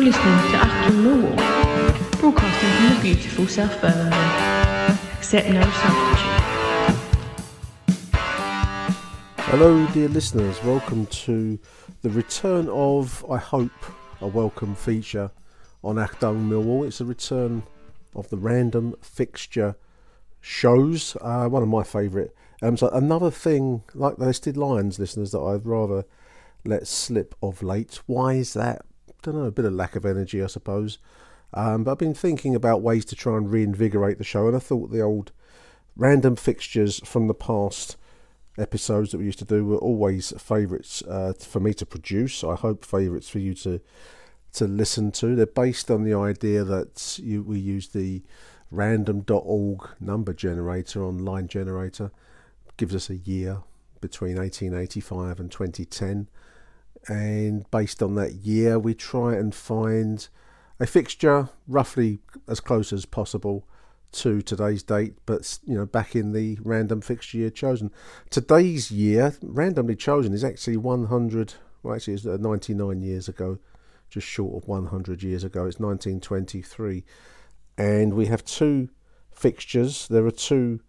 You're listening to Achtung Millwall, broadcasting from the beautiful South Birmingham. Accept no substitute. Hello, dear listeners. Welcome to the return of, I hope, a welcome feature on Achtung Millwall. It's a return of the random fixture shows. Uh, one of my favourite. Um, so another thing, like the listed lions, listeners, that I'd rather let slip of late. Why is that? Don't know, a bit of lack of energy, I suppose. Um, but I've been thinking about ways to try and reinvigorate the show, and I thought the old random fixtures from the past episodes that we used to do were always favourites uh, for me to produce. I hope favourites for you to to listen to. They're based on the idea that you, we use the random.org number generator online generator. gives us a year between 1885 and 2010 and based on that year, we try and find a fixture roughly as close as possible to today's date, but you know, back in the random fixture year chosen. Today's year, randomly chosen, is actually 100. Well, actually, it's uh, 99 years ago, just short of 100 years ago. It's 1923, and we have two fixtures. There are two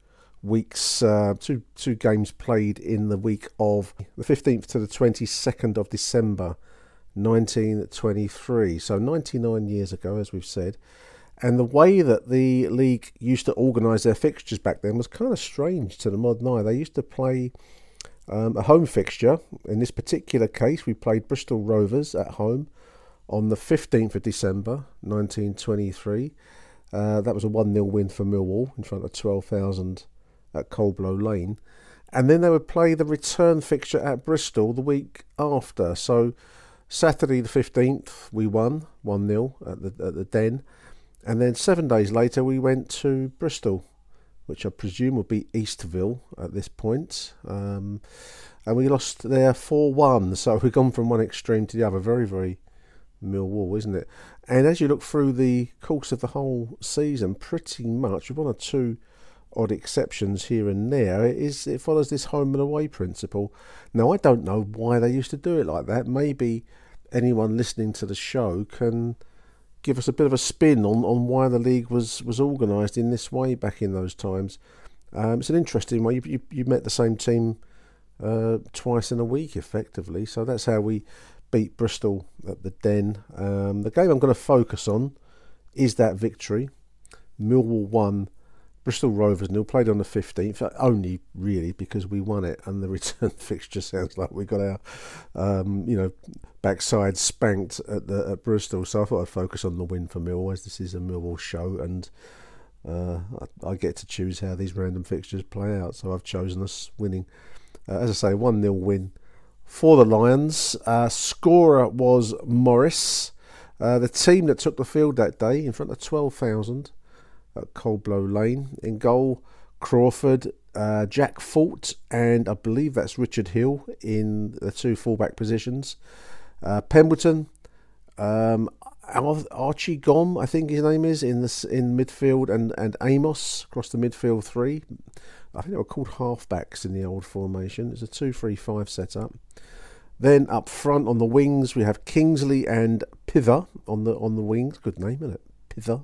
weeks, uh, two two games played in the week of the 15th to the 22nd of December, 1923. So 99 years ago, as we've said. And the way that the league used to organise their fixtures back then was kind of strange to the modern eye. They used to play um, a home fixture. In this particular case, we played Bristol Rovers at home on the 15th of December 1923. Uh, that was a 1 0 win for Millwall in front of 12,000 at Coldblow Lane. And then they would play the return fixture at Bristol the week after. So Saturday the 15th, we won 1 0 at the, at the Den. And then seven days later, we went to Bristol, which I presume would be Eastville at this point. Um, and we lost there 4 1. So we've gone from one extreme to the other. Very, very Millwall, isn't it? And as you look through the course of the whole season, pretty much, one or two odd exceptions here and there, it is it follows this home and away principle. Now I don't know why they used to do it like that. Maybe anyone listening to the show can give us a bit of a spin on, on why the league was, was organised in this way back in those times. Um, it's an interesting way. You, you, you met the same team uh, twice in a week, effectively. So that's how we beat Bristol at the Den. Um, the game I'm going to focus on is that victory. Millwall won Bristol Rovers nil played on the 15th, uh, only really because we won it, and the return fixture sounds like we got our, um, you know, backside spanked at the at Bristol. So I thought I'd focus on the win for Millwall, as this is a Millwall show, and uh, I, I, get to choose how these random fixtures play out. So I've chosen us winning, uh, as I say, one 0 win for the Lions. Uh, scorer was Morris, uh, the team that took the field that day in front of twelve thousand at Coldblow Lane. In goal, Crawford, uh, Jack Fort, and I believe that's Richard Hill in the two fullback positions. Uh, Pemberton, um, Archie Gomm, I think his name is, in the in midfield, and, and Amos across the midfield three. I think they were called halfbacks in the old formation. It's a two-three-five setup. Then up front on the wings we have Kingsley and Pither on the on the wings. Good name, isn't it? Pither.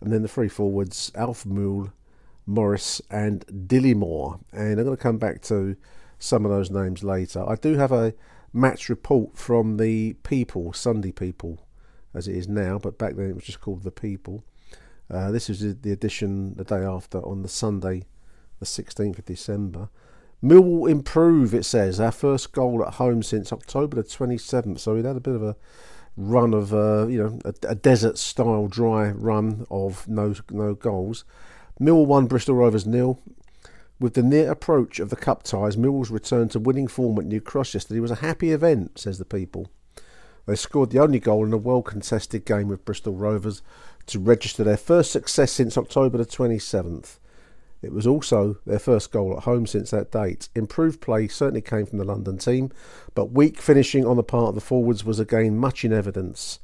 And then the three forwards, Alf Moule, Morris, and Dillymore. And I'm going to come back to some of those names later. I do have a match report from the People, Sunday People, as it is now, but back then it was just called the People. Uh, this is the edition the day after on the Sunday, the 16th of December. Millwall improve, it says. Our first goal at home since October the 27th. So we'd had a bit of a run of, uh, you know, a, a desert style dry run of no no goals. Mill won Bristol Rovers nil. With the near approach of the cup ties, Millwall's return to winning form at New Cross yesterday was a happy event, says the people. They scored the only goal in a well contested game with Bristol Rovers to register their first success since October the 27th. It was also their first goal at home since that date. Improved play certainly came from the London team, but weak finishing on the part of the forwards was again much in evidence,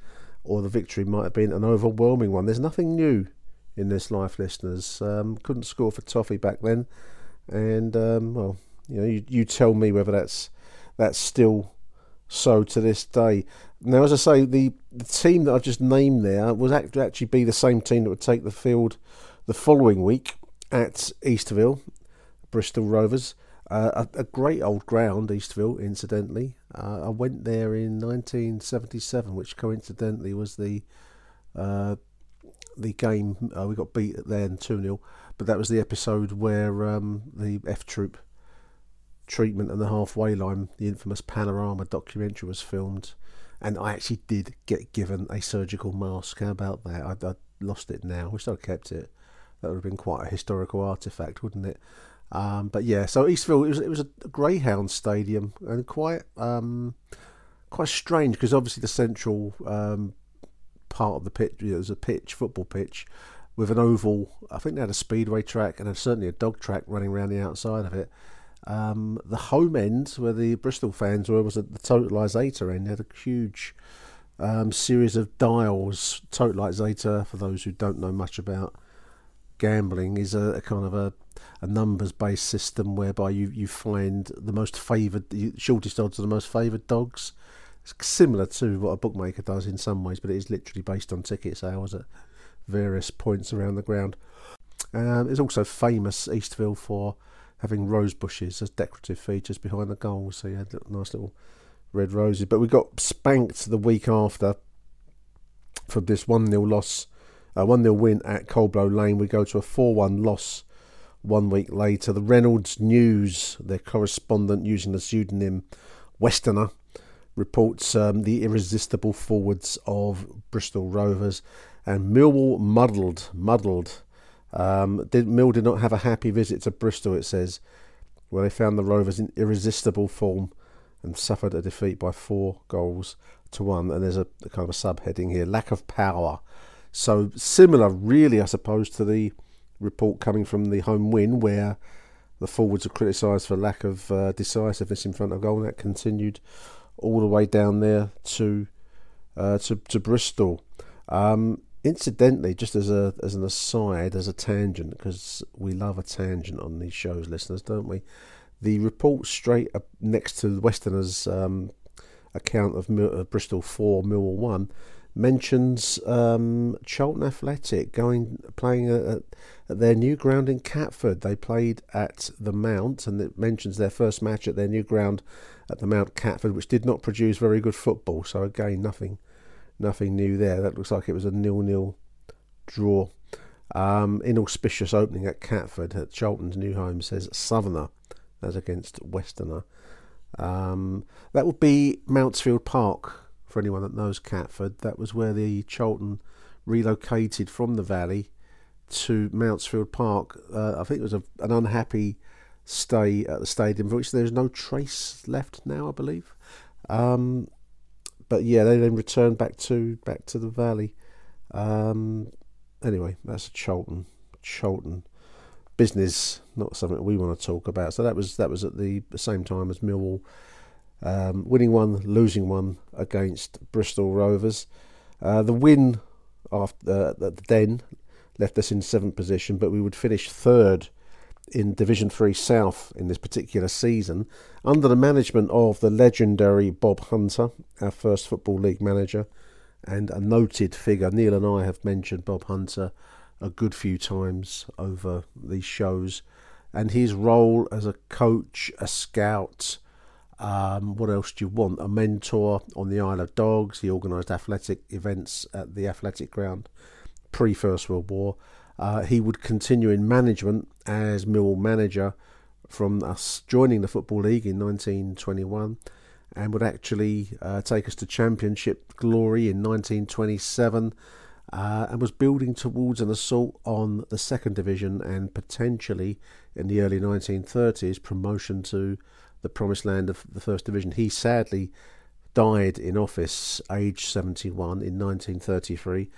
or the victory might have been an overwhelming one. There's nothing new in this life, listeners. Um, couldn't score for Toffee back then, and um, well, you know, you, you tell me whether that's that's still so to this day. Now, as I say, the, the team that I've just named there was actually be the same team that would take the field the following week at Eastville, Bristol Rovers. Uh, a, a, great old ground, Eastville, incidentally. Uh, I went there in 1977, which coincidentally was the uh, the game. Uh, we got beat then 2 0, but that was the episode where um, the F Troop treatment and the halfway line, the infamous Panorama documentary, was filmed. And I actually did get given a surgical mask. How about that? I, I lost it now. Wish I'd kept it. That would have been quite a historical artifact, wouldn't it? Um, but yeah, so Eastville it was it was a Greyhound stadium and quite um, quite strange because obviously the central um, part of the pitch you know, was a pitch football pitch with an oval. I think they had a speedway track and certainly a dog track running around the outside of it. Um, the home end, where the Bristol fans were, was at the totalisator end. They had a huge um, series of dials. Totalisator, for those who don't know much about gambling, is a, a kind of a, a numbers based system whereby you, you find the most favoured, the shortest odds are the most favoured dogs. It's similar to what a bookmaker does in some ways, but it is literally based on ticket sales at various points around the ground. Um, it's also famous Eastville for having rose bushes as decorative features behind the goals. So you had nice little red roses. But we got spanked the week after for this 1 0 loss, uh, 1 0 win at Coldblow Lane. We go to a 4 1 loss one week later. The Reynolds News, their correspondent using the pseudonym Westerner, reports um, the irresistible forwards of Bristol Rovers and Millwall muddled, muddled um, did, Mill did not have a happy visit to Bristol, it says, where they found the Rovers in irresistible form and suffered a defeat by four goals to one. And there's a, a kind of a subheading here lack of power. So similar, really, I suppose, to the report coming from the home win, where the forwards were criticised for lack of uh, decisiveness in front of goal. And that continued all the way down there to uh, to, to Bristol. Um, Incidentally, just as a as an aside, as a tangent, because we love a tangent on these shows, listeners, don't we? The report straight up next to the Westerners' um, account of Mil- uh, Bristol four, Millwall one, mentions um, Athletic going playing at, at, their new ground in Catford. They played at the Mount, and it mentions their first match at their new ground at the Mount Catford, which did not produce very good football. So again, nothing nothing new there. That looks like it was a nil-nil draw. Um, inauspicious opening at Catford at new home says Southerner as against Westerner. Um, that would be Mountsfield Park for anyone that knows Catford. That was where the Charlton relocated from the Valley to Mountsfield Park. Uh, I think it was a, an unhappy stay at the stadium, for which there's no trace left now, I believe. Um, but yeah, they then returned back to back to the valley. Um, anyway, that's a Charlton Charlton business, not something we want to talk about. So that was that was at the same time as Millwall um, winning one, losing one against Bristol Rovers. Uh, the win after uh, the Den left us in seventh position, but we would finish third in Division 3 South in this particular season under the management of the legendary Bob Hunter, our first Football League manager, and a noted figure. Neil and I have mentioned Bob Hunter a good few times over these shows. And his role as a coach, a scout, um, what else do you want? A mentor on the Isle of Dogs. He organised athletic events at the athletic ground pre First World War. Uh, he would continue in management as Millwall manager from us joining the Football League in 1921 and would actually uh, take us to Championship glory in 1927 uh, and was building towards an assault on the second division and potentially in the early 1930s promotion to the promised land of the first division. He sadly died in office, aged 71, in 1933,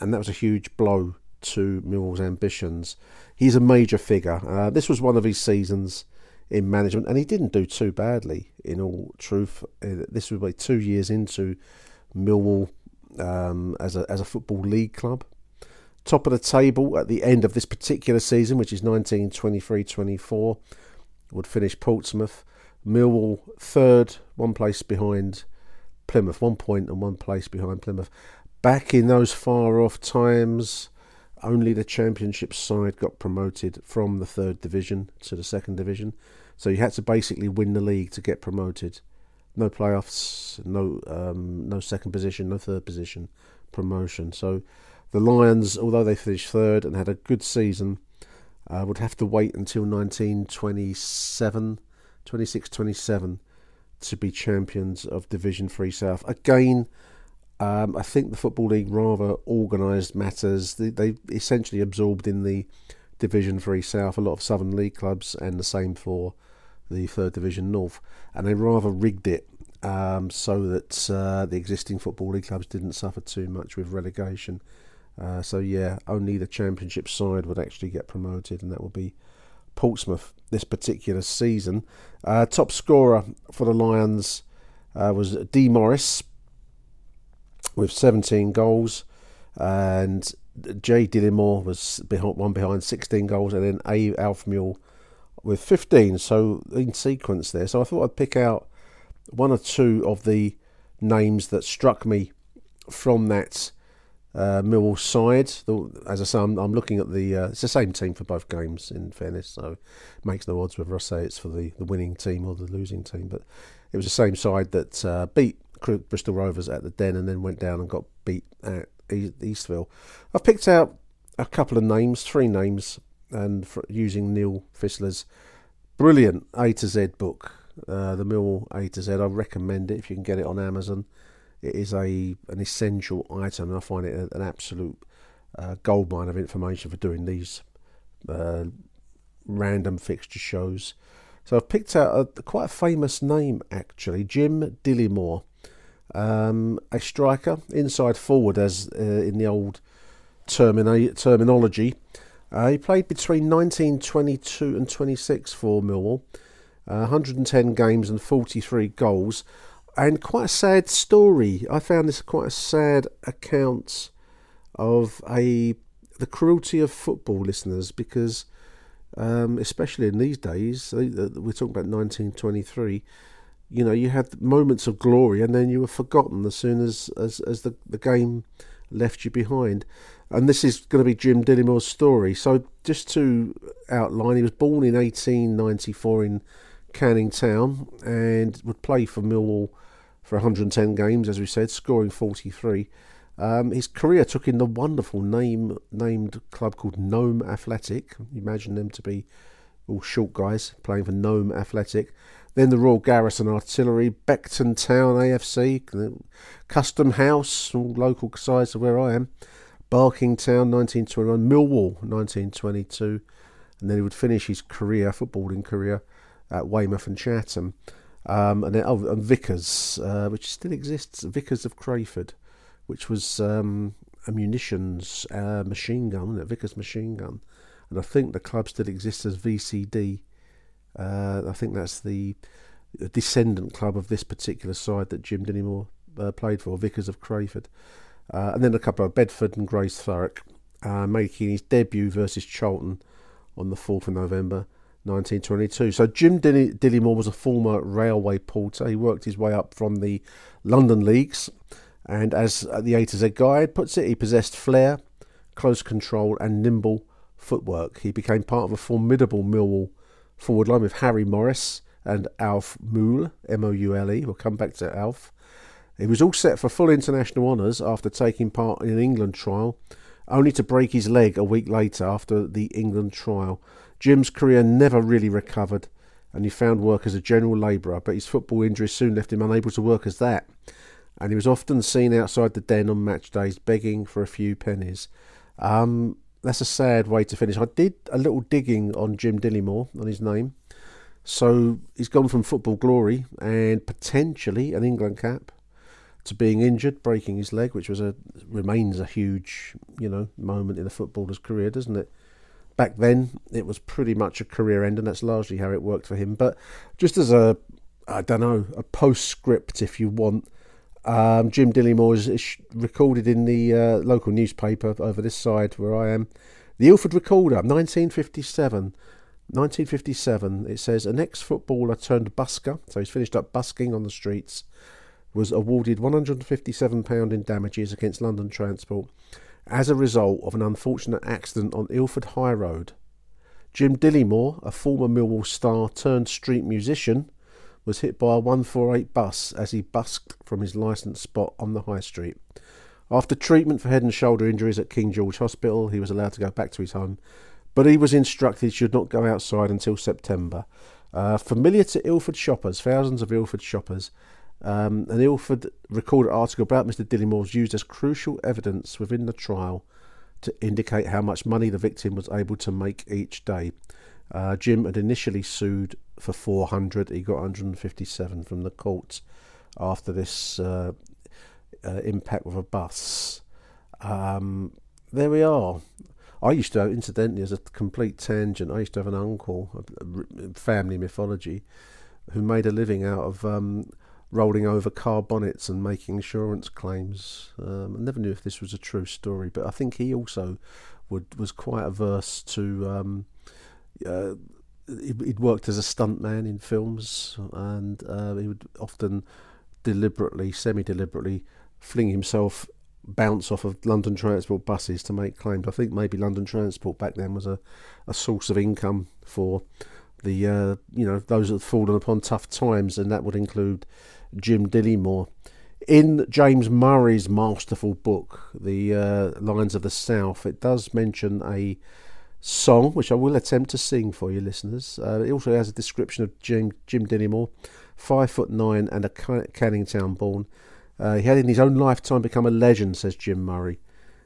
and that was a huge blow to Millwall's ambitions. He's a major figure. Uh, this was one of his seasons in management, and he didn't do too badly. In all truth, uh, this was like two years into Millwall um, as a as a football league club. Top of the table at the end of this particular season, which is 1923-24, would finish Portsmouth. Millwall third, one place behind Plymouth, one point and one place behind Plymouth. Back in those far off times, only the Championship side got promoted from the third division to the second division. So you had to basically win the league to get promoted no playoffs, no um, no second position, no third position, promotion. So the Lions, although they finished third and had a good season, uh, would have to wait until 1927, 26, 27 to be champions of Division Three South. Again, um, I think the Football League rather organised matters. They, they essentially absorbed in the Division Three South a lot of Southern League clubs, and the same for the third division north, and they rather rigged it um, so that uh, the existing football league clubs didn't suffer too much with relegation. Uh, so yeah, only the championship side would actually get promoted, and that would be Portsmouth this particular season. Uh, top scorer for the Lions uh, was D Morris with 17 goals, and J Dillimore was behind, one behind 16 goals, and then A Alf Moule with 15. So in sequence there. So I thought I'd pick out one or two of the names that struck me from that uh, Millwall side. As I say, I'm, I'm looking at the. Uh, it's the same team for both games, in fairness, so it makes no odds whether I say it's for the, the winning team or the losing team. But it was the same side that uh, beat Bristol Rovers at the Den and then went down and got beat at Eastville. I've picked out a couple of names, three names and using Neil Fissler's brilliant A to Z book, uh, the Mill A to Z. I recommend it if you can get it on Amazon. It is a an essential item, and I find it an absolute uh, goldmine of information for doing these uh, random fixture shows. So I've picked out a, quite a famous name actually, Jim Dillimore, um, a striker, inside forward as uh, in the old termina- terminology. Uh, he played between 1922 and 26 for Millwall, uh, 110 games and 43 goals, and quite a sad story. I found this quite a sad account of a the cruelty of football, listeners, because um, especially in these days, we're talking about 1923. You know, you had moments of glory, and then you were forgotten as soon as as, as the the game left you behind and this is going to be Jim Dillimore's story. So, just to outline, he was born in 1894 in Canning Town and would play for Millwall for 110 games, as we said, scoring 43. Um, his career took in the wonderful name named club called Nome Athletic. Imagine them to be all short guys playing for Nome Athletic. Then the Royal Garrison Artillery, Beckton Town AFC, Custom House, local size of where I am. Barking Town 1921, Millwall 1922, and then he would finish his career, footballing career, at Weymouth and Chatham. Um, and then oh, and Vickers, uh, which still exists, Vickers of Crayford, which was um, a munitions uh, machine gun, a Vickers machine gun, and I think the club still exists as VCD. Uh, I think that's the descendant club of this particular side that Jim Dillimore uh, played for, Vickers of Crayford. Uh, and then a couple of Bedford and Grays Thurrock, uh, making his debut versus Charlton on the 4th of November 1922. So Jim Dilly, Dillimore was a former railway porter. He worked his way up from the London leagues, and as uh, the A to Z guide puts it, he possessed flair, close control, and nimble footwork. He became part of a formidable Millwall forward line with Harry Morris and Alf Moule, M O U L E. We'll come back to Alf. He was all set for full international honours after taking part in an England trial, only to break his leg a week later after the England trial. Jim's career never really recovered, and he found work as a general labourer, but his football injury soon left him unable to work as that, and he was often seen outside the den on match days begging for a few pennies. Um, that's a sad way to finish. I did a little digging on Jim Dillymore, on his name. So he's gone from football glory and potentially an England cap to being injured, breaking his leg, which was a remains a huge, you know, moment in a footballer's career, doesn't it? Back then, it was pretty much a career end, and that's largely how it worked for him. But just as a, I don't know, a postscript, if you want, um, Jim Dillymore is, is, recorded in the uh, local newspaper over this side where I am. The Ilford Recorder, 1957. 1957, it says an ex footballer turned busker, so he's finished up busking on the streets, was awarded £157 in damages against London Transport as a result of an unfortunate accident on Ilford High Road. Jim Dillymore, a former Millwall star turned street musician, was hit by a 148 bus as he busked from his licensed spot on the high street. After treatment for head and shoulder injuries at King George Hospital, he was allowed to go back to his home but he was instructed he should not go outside until September. Uh, familiar to Ilford shoppers, thousands of Ilford shoppers, um, an Ilford recorded article about Mr. Dillymore was used as crucial evidence within the trial to indicate how much money the victim was able to make each day. Uh, Jim had initially sued for 400. He got 157 from the court after this uh, uh, impact with a bus. Um, there we are. I used to, incidentally, as a complete tangent, I used to have an uncle, family mythology, who made a living out of um, rolling over car bonnets and making insurance claims. Um, I never knew if this was a true story, but I think he also would was quite averse to. Um, uh, he'd worked as a stuntman in films, and uh, he would often deliberately, semi-deliberately, fling himself bounce off of London Transport buses to make claims. I think maybe London Transport back then was a, a source of income for the uh, you know those that had fallen upon tough times, and that would include Jim Dillymore. In James Murray's masterful book, The uh, Lions of the South, it does mention a song which I will attempt to sing for you listeners. Uh, it also has a description of Jim Jim Dillymore, five foot nine and a Canning Town born. Uh, he had in his own lifetime become a legend, says Jim Murray.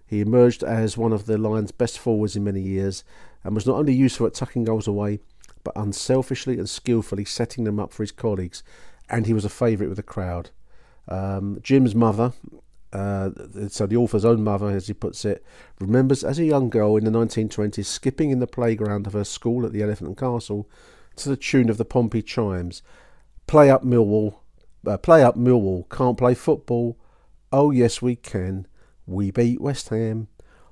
He emerged as one of the Lions' best forwards in many years and was not only useful at tucking goals away, but unselfishly and skillfully setting them up for his colleagues, and he was a favourite with the crowd. Um, Jim's mother, uh, so the author's own mother, as he puts it, remembers as a young girl in the 1920s skipping in the playground of her school at the Elephant and Castle to the tune of the Pompey chimes. Play up Millwall, uh, play up Millwall, can't play football. Oh, yes, we can. We beat West Ham.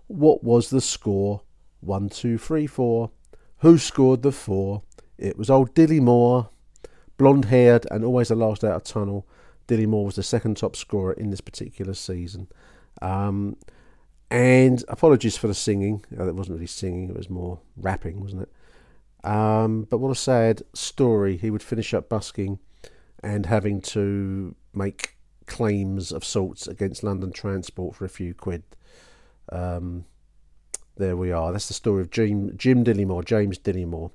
What was the score? One, two, three, four. Who scored the four? It was old Dilly Moore, Blonde haired and always the last out of tunnel. Dilly Moore was the second top scorer in this particular season. Um, and apologies for the singing. Uh, it wasn't really singing, it was more rapping, wasn't it? Um, but what a sad story. He would finish up busking and having to make claims of sorts against London Transport for a few quid. Um, there we are. That's the story of Jim, Jim Dillymore, James Dillymore.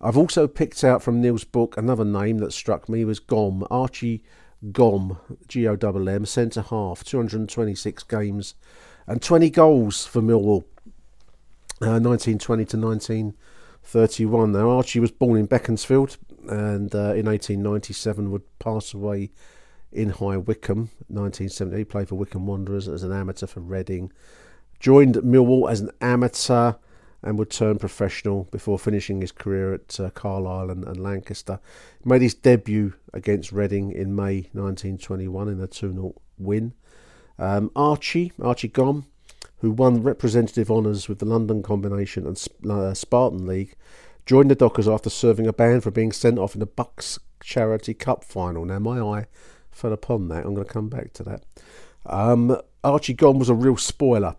I've also picked out from Neil's book another name that struck me was Gomm, Archie Gomm, G O M M, centre half, 226 games and 20 goals for Millwall, uh, 1920 to 1931. Now, Archie was born in Beaconsfield and uh, in 1897 would pass away in High Wycombe. 1970, he played for Wycombe Wanderers as an amateur for Reading. Joined Millwall as an amateur and would turn professional before finishing his career at uh, Carlisle and, and, Lancaster. Made his debut against Reading in May 1921 in a 2 0 win. Um, Archie, Archie Gomm, who won representative honours with the London Combination and uh, Spartan League, joined the Dockers after serving a ban for being sent off in the Bucks Charity Cup final. Now, my eye fell upon that. I'm going to come back to that. Um, Archie Gomm was a real spoiler.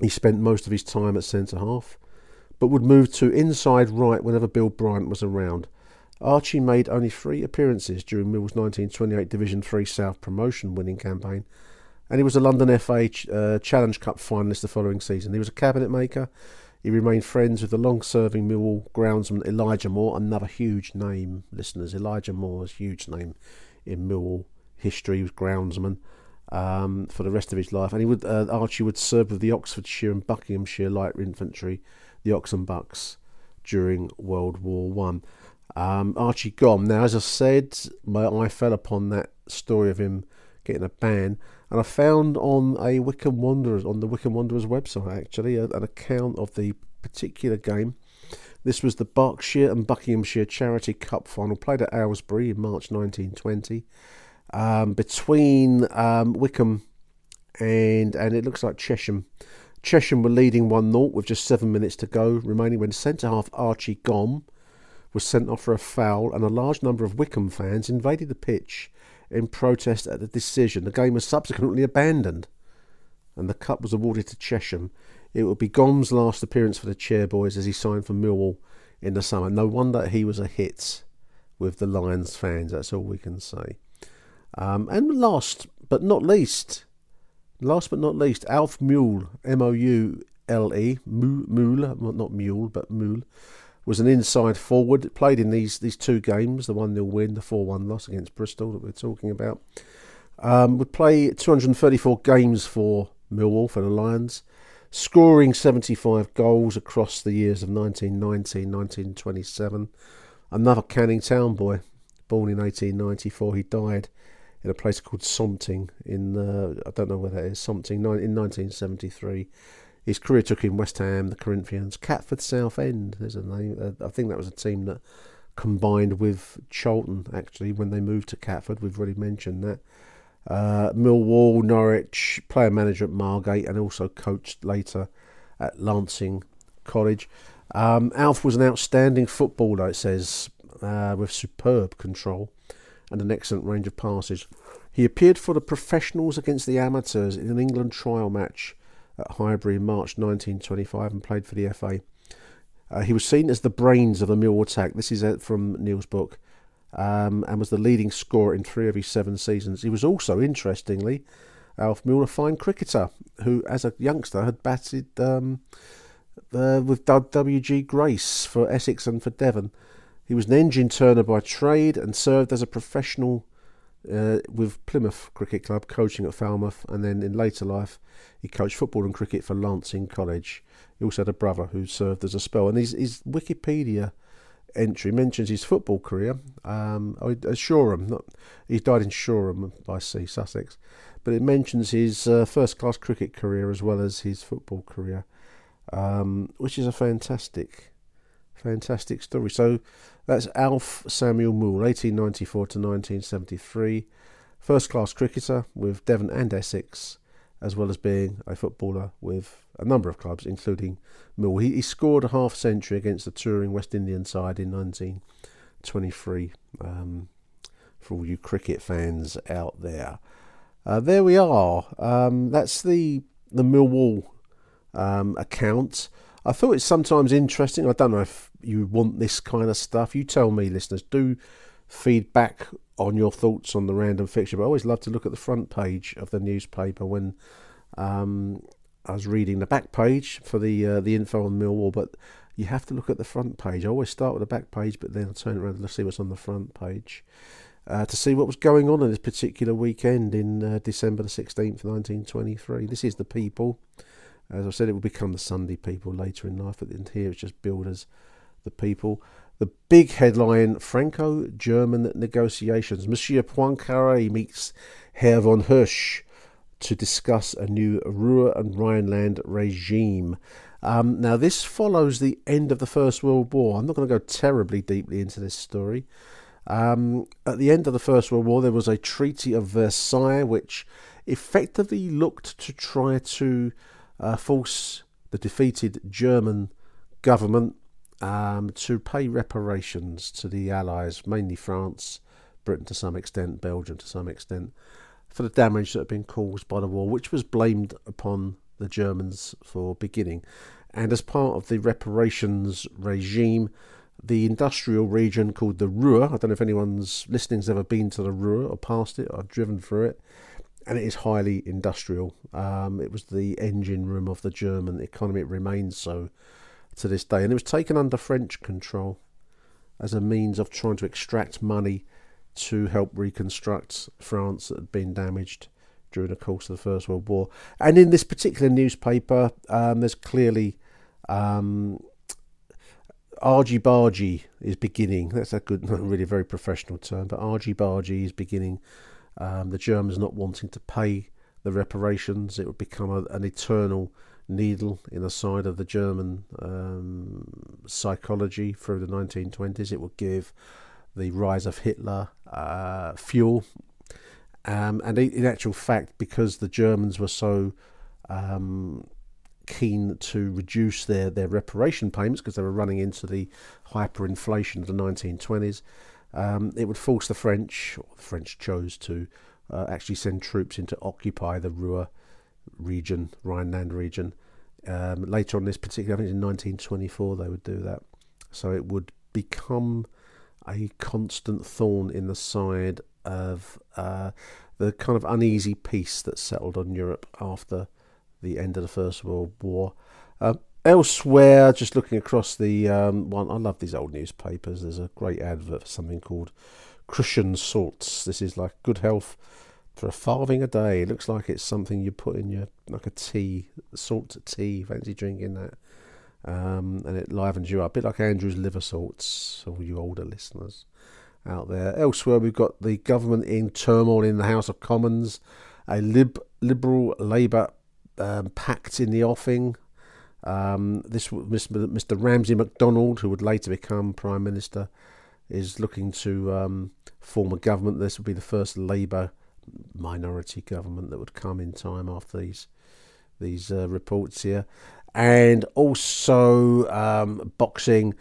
He spent most of his time at centre half, but would move to inside right whenever Bill Bryant was around. Archie made only three appearances during Mill's 1928 Division 3 South promotion winning campaign, and he was a London FA uh, Challenge Cup finalist the following season. He was a cabinet maker. He remained friends with the long serving Millwall groundsman Elijah Moore, another huge name, listeners. Elijah Moore's huge name in Millwall history, he was groundsman um, for the rest of his life. And he would uh, Archie would serve with the Oxfordshire and Buckinghamshire Light Infantry, the Oxen Bucks, during World War One. Um, Archie Gomm. Now, as I said, my eye fell upon that story of him getting a ban, and I found on a Wycombe Wanderers on the Wycombe Wanderers website actually an account of the particular game. This was the Berkshire and Buckinghamshire Charity Cup final played at Aylesbury in March 1920 um, between um, Wycombe and and it looks like Chesham. Chesham were leading 1 0 with just seven minutes to go remaining when centre half Archie Gomm was sent off for a foul, and a large number of Wycombe fans invaded the pitch in protest at the decision. The game was subsequently abandoned, and the cup was awarded to Chesham. It would be Gomm's last appearance for the Chairboys as he signed for Millwall in the summer. No wonder he was a hit with the Lions fans. That's all we can say. Um, and last but not least, last but not least, Alf Mule, M O U L E, Mule, not Mule, but Mule, was an inside forward. Played in these these two games, the 1 0 win, the 4 1 loss against Bristol that we're talking about. Um, would play 234 games for Millwall, for the Lions, scoring 75 goals across the years of 1919 1927. Another Canning Town boy, born in 1894. He died in a place called Something in, uh, I don't know where that is, Something, in 1973. His career took him West Ham, the Corinthians, Catford Southend. There's a name. Uh, I think that was a team that combined with Charlton actually when they moved to Catford. We've already mentioned that. Uh, Millwall, Norwich, player manager at Margate, and also coached later at Lancing College. Um, Alf was an outstanding footballer, it says, uh, with superb control and an excellent range of passes. He appeared for the professionals against the amateurs in an England trial match at Highbury in March 1925 and played for the FA. Uh, he was seen as the brains of the Millwall attack. This is uh, from Neil's book. Um, and was the leading scorer in three of his seven seasons. He was also, interestingly, Alf Muir, a fine cricketer who, as a youngster, had batted um, uh, with W.G. Grace for Essex and for Devon. He was an engine turner by trade and served as a professional uh, with Plymouth Cricket Club, coaching at Falmouth, and then in later life he coached football and cricket for Lancing College. He also had a brother who served as a spell, and his, his Wikipedia entry mentions his football career um, at Shoreham. Not, he died in Shoreham by sea, Sussex, but it mentions his uh, first class cricket career as well as his football career, um, which is a fantastic, fantastic story. So that's Alf Samuel Moore, 1894 to 1973. First class cricketer with Devon and Essex, as well as being a footballer with a number of clubs, including Mill. He, he scored a half century against the touring West Indian side in 1923. Um, for all you cricket fans out there. Uh, there we are. Um, that's the the Millwall um, account. I thought it's sometimes interesting. I don't know if you want this kind of stuff. You tell me, listeners. Do feedback on your thoughts on the random fixture. But I always love to look at the front page of the newspaper when um, I was reading the back page for the uh, the info on Millwall. But you have to look at the front page. I always start with the back page, but then I turn around and see what's on the front page. Uh, to see what was going on in this particular weekend in uh, December the 16th, 1923. This is the people. As I said, it will become the Sunday people later in life, but here it's just billed as the people. The big headline Franco German negotiations. Monsieur Poincaré meets Herr von Hoesch to discuss a new Ruhr and Rhineland regime. Um, now, this follows the end of the First World War. I'm not going to go terribly deeply into this story. Um, at the end of the First World War, there was a Treaty of Versailles which effectively looked to try to uh, force the defeated German government um, to pay reparations to the Allies, mainly France, Britain to some extent, Belgium to some extent, for the damage that had been caused by the war, which was blamed upon the Germans for beginning. And as part of the reparations regime, the industrial region called the Ruhr, I don't know if anyone's listening's ever been to the Ruhr or passed it or driven through it, and it is highly industrial. Um, it was the engine room of the German economy. It remains so to this day, and it was taken under French control as a means of trying to extract money to help reconstruct France that had been damaged during the course of the First World War. And in this particular newspaper, um, there's clearly um, argy bargy is beginning. That's a good, really a very professional term, but argy bargy is beginning. Um, the Germans not wanting to pay the reparations, it would become a, an eternal needle in the side of the German um, psychology through the 1920s. It would give the rise of Hitler uh, fuel. Um, and in actual fact, because the Germans were so um, keen to reduce their, their reparation payments because they were running into the hyperinflation of the 1920s, um, it would force the French, or the French chose to uh, actually send troops in to occupy the Ruhr region, Rhineland region. Um, later on, this particular, I think in 1924, they would do that. So it would become a constant thorn in the side of uh, the kind of uneasy peace that settled on Europe after the end of the First World War. Uh, elsewhere, just looking across the um, one, I love these old newspapers. There's a great advert for something called Kruschen Salts. This is like good health for a farthing a day. It looks like it's something you put in your like a tea, salt tea. Fancy drinking that, um, and it livens you up. A bit like Andrew's liver salts. All you older listeners out there. Elsewhere, we've got the government in turmoil in the House of Commons. A lib, liberal Labour um, pact in the offing. Um, this Mr. Ramsay MacDonald, who would later become Prime Minister, is looking to um, form a government. This would be the first Labour minority government that would come in time after these these uh, reports here, and also um, boxing.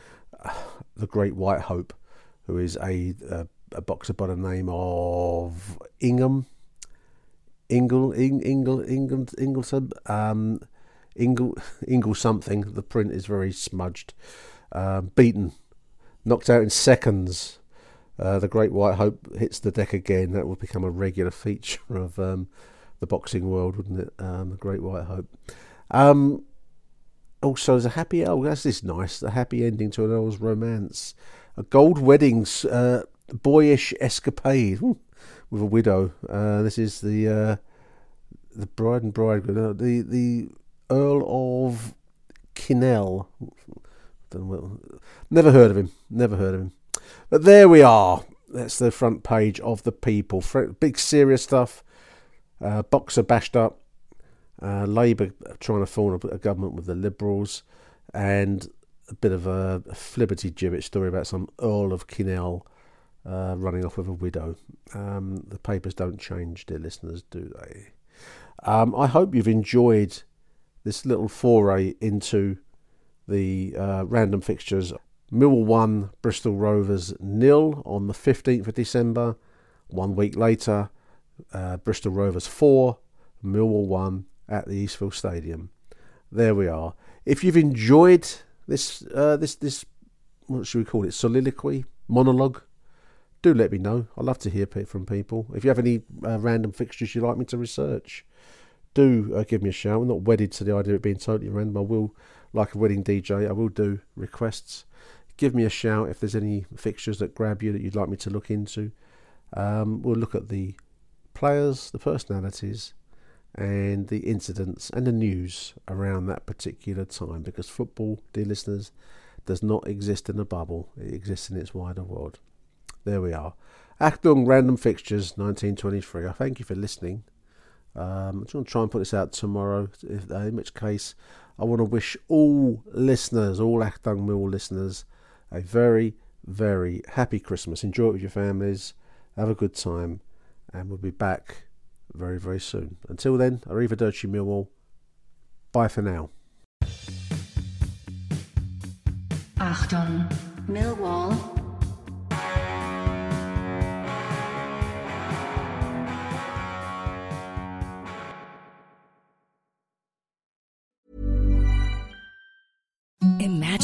The Great White Hope, who is a, a, a boxer by the name of Ingham Ingle, Ing, Ingle, Ingle, Inglesome, um, Ingle, Ingle something. The print is very smudged. Uh, beaten, knocked out in seconds. Uh, the Great White Hope hits the deck again. That will become a regular feature of um, the boxing world, wouldn't it? Um, the Great White Hope. Um, also, there's a happy. Oh, that's this nice. The happy ending to an Earl's romance. A gold wedding's uh, boyish escapade. Ooh with a widow. Uh, this is the uh, the bride and bridegroom, the the Earl of Kinnoull. Never heard of him. Never heard of him. But there we are. That's the front page of the People. Big serious stuff. Uh, Boxer bashed up. Uh, Labour trying to form a, government with the Liberals, and a bit of a, a flibberty gibbet story about some Earl of Kinnoull uh, running off with a widow. Um, the papers don't change, dear listeners, do they? Um, I hope you've enjoyed this little foray into the uh, random fixtures. Millwall 1, Bristol Rovers nil on the 15th of December. One week later, uh, Bristol Rovers 4, Millwall 1 at the Eastville Stadium. There we are. If you've enjoyed this, uh, this, this, what should we call it? Soliloquy, monologue, do let me know. I love to hear from people. If you have any uh, random fixtures you'd like me to research, do uh, give me a shout. I'm not wedded to the idea of it being totally random. I will, like a wedding DJ, I will do requests. Give me a shout if there's any fixtures that grab you that you'd like me to look into. Um, we'll look at the players, the personalities, and the incidents and the news around that particular time because football, dear listeners, does not exist in a bubble, it exists in its wider world. There we are. Achtung Random Fixtures 1923. I thank you for listening. Um, I'm just going to try and put this out tomorrow, if, uh, in which case I want to wish all listeners, all Achtung Mill listeners, a very, very happy Christmas. Enjoy it with your families. Have a good time. And we'll be back very, very soon. Until then, Arrivederci Millwall. Bye for now. Achtung, Millwall.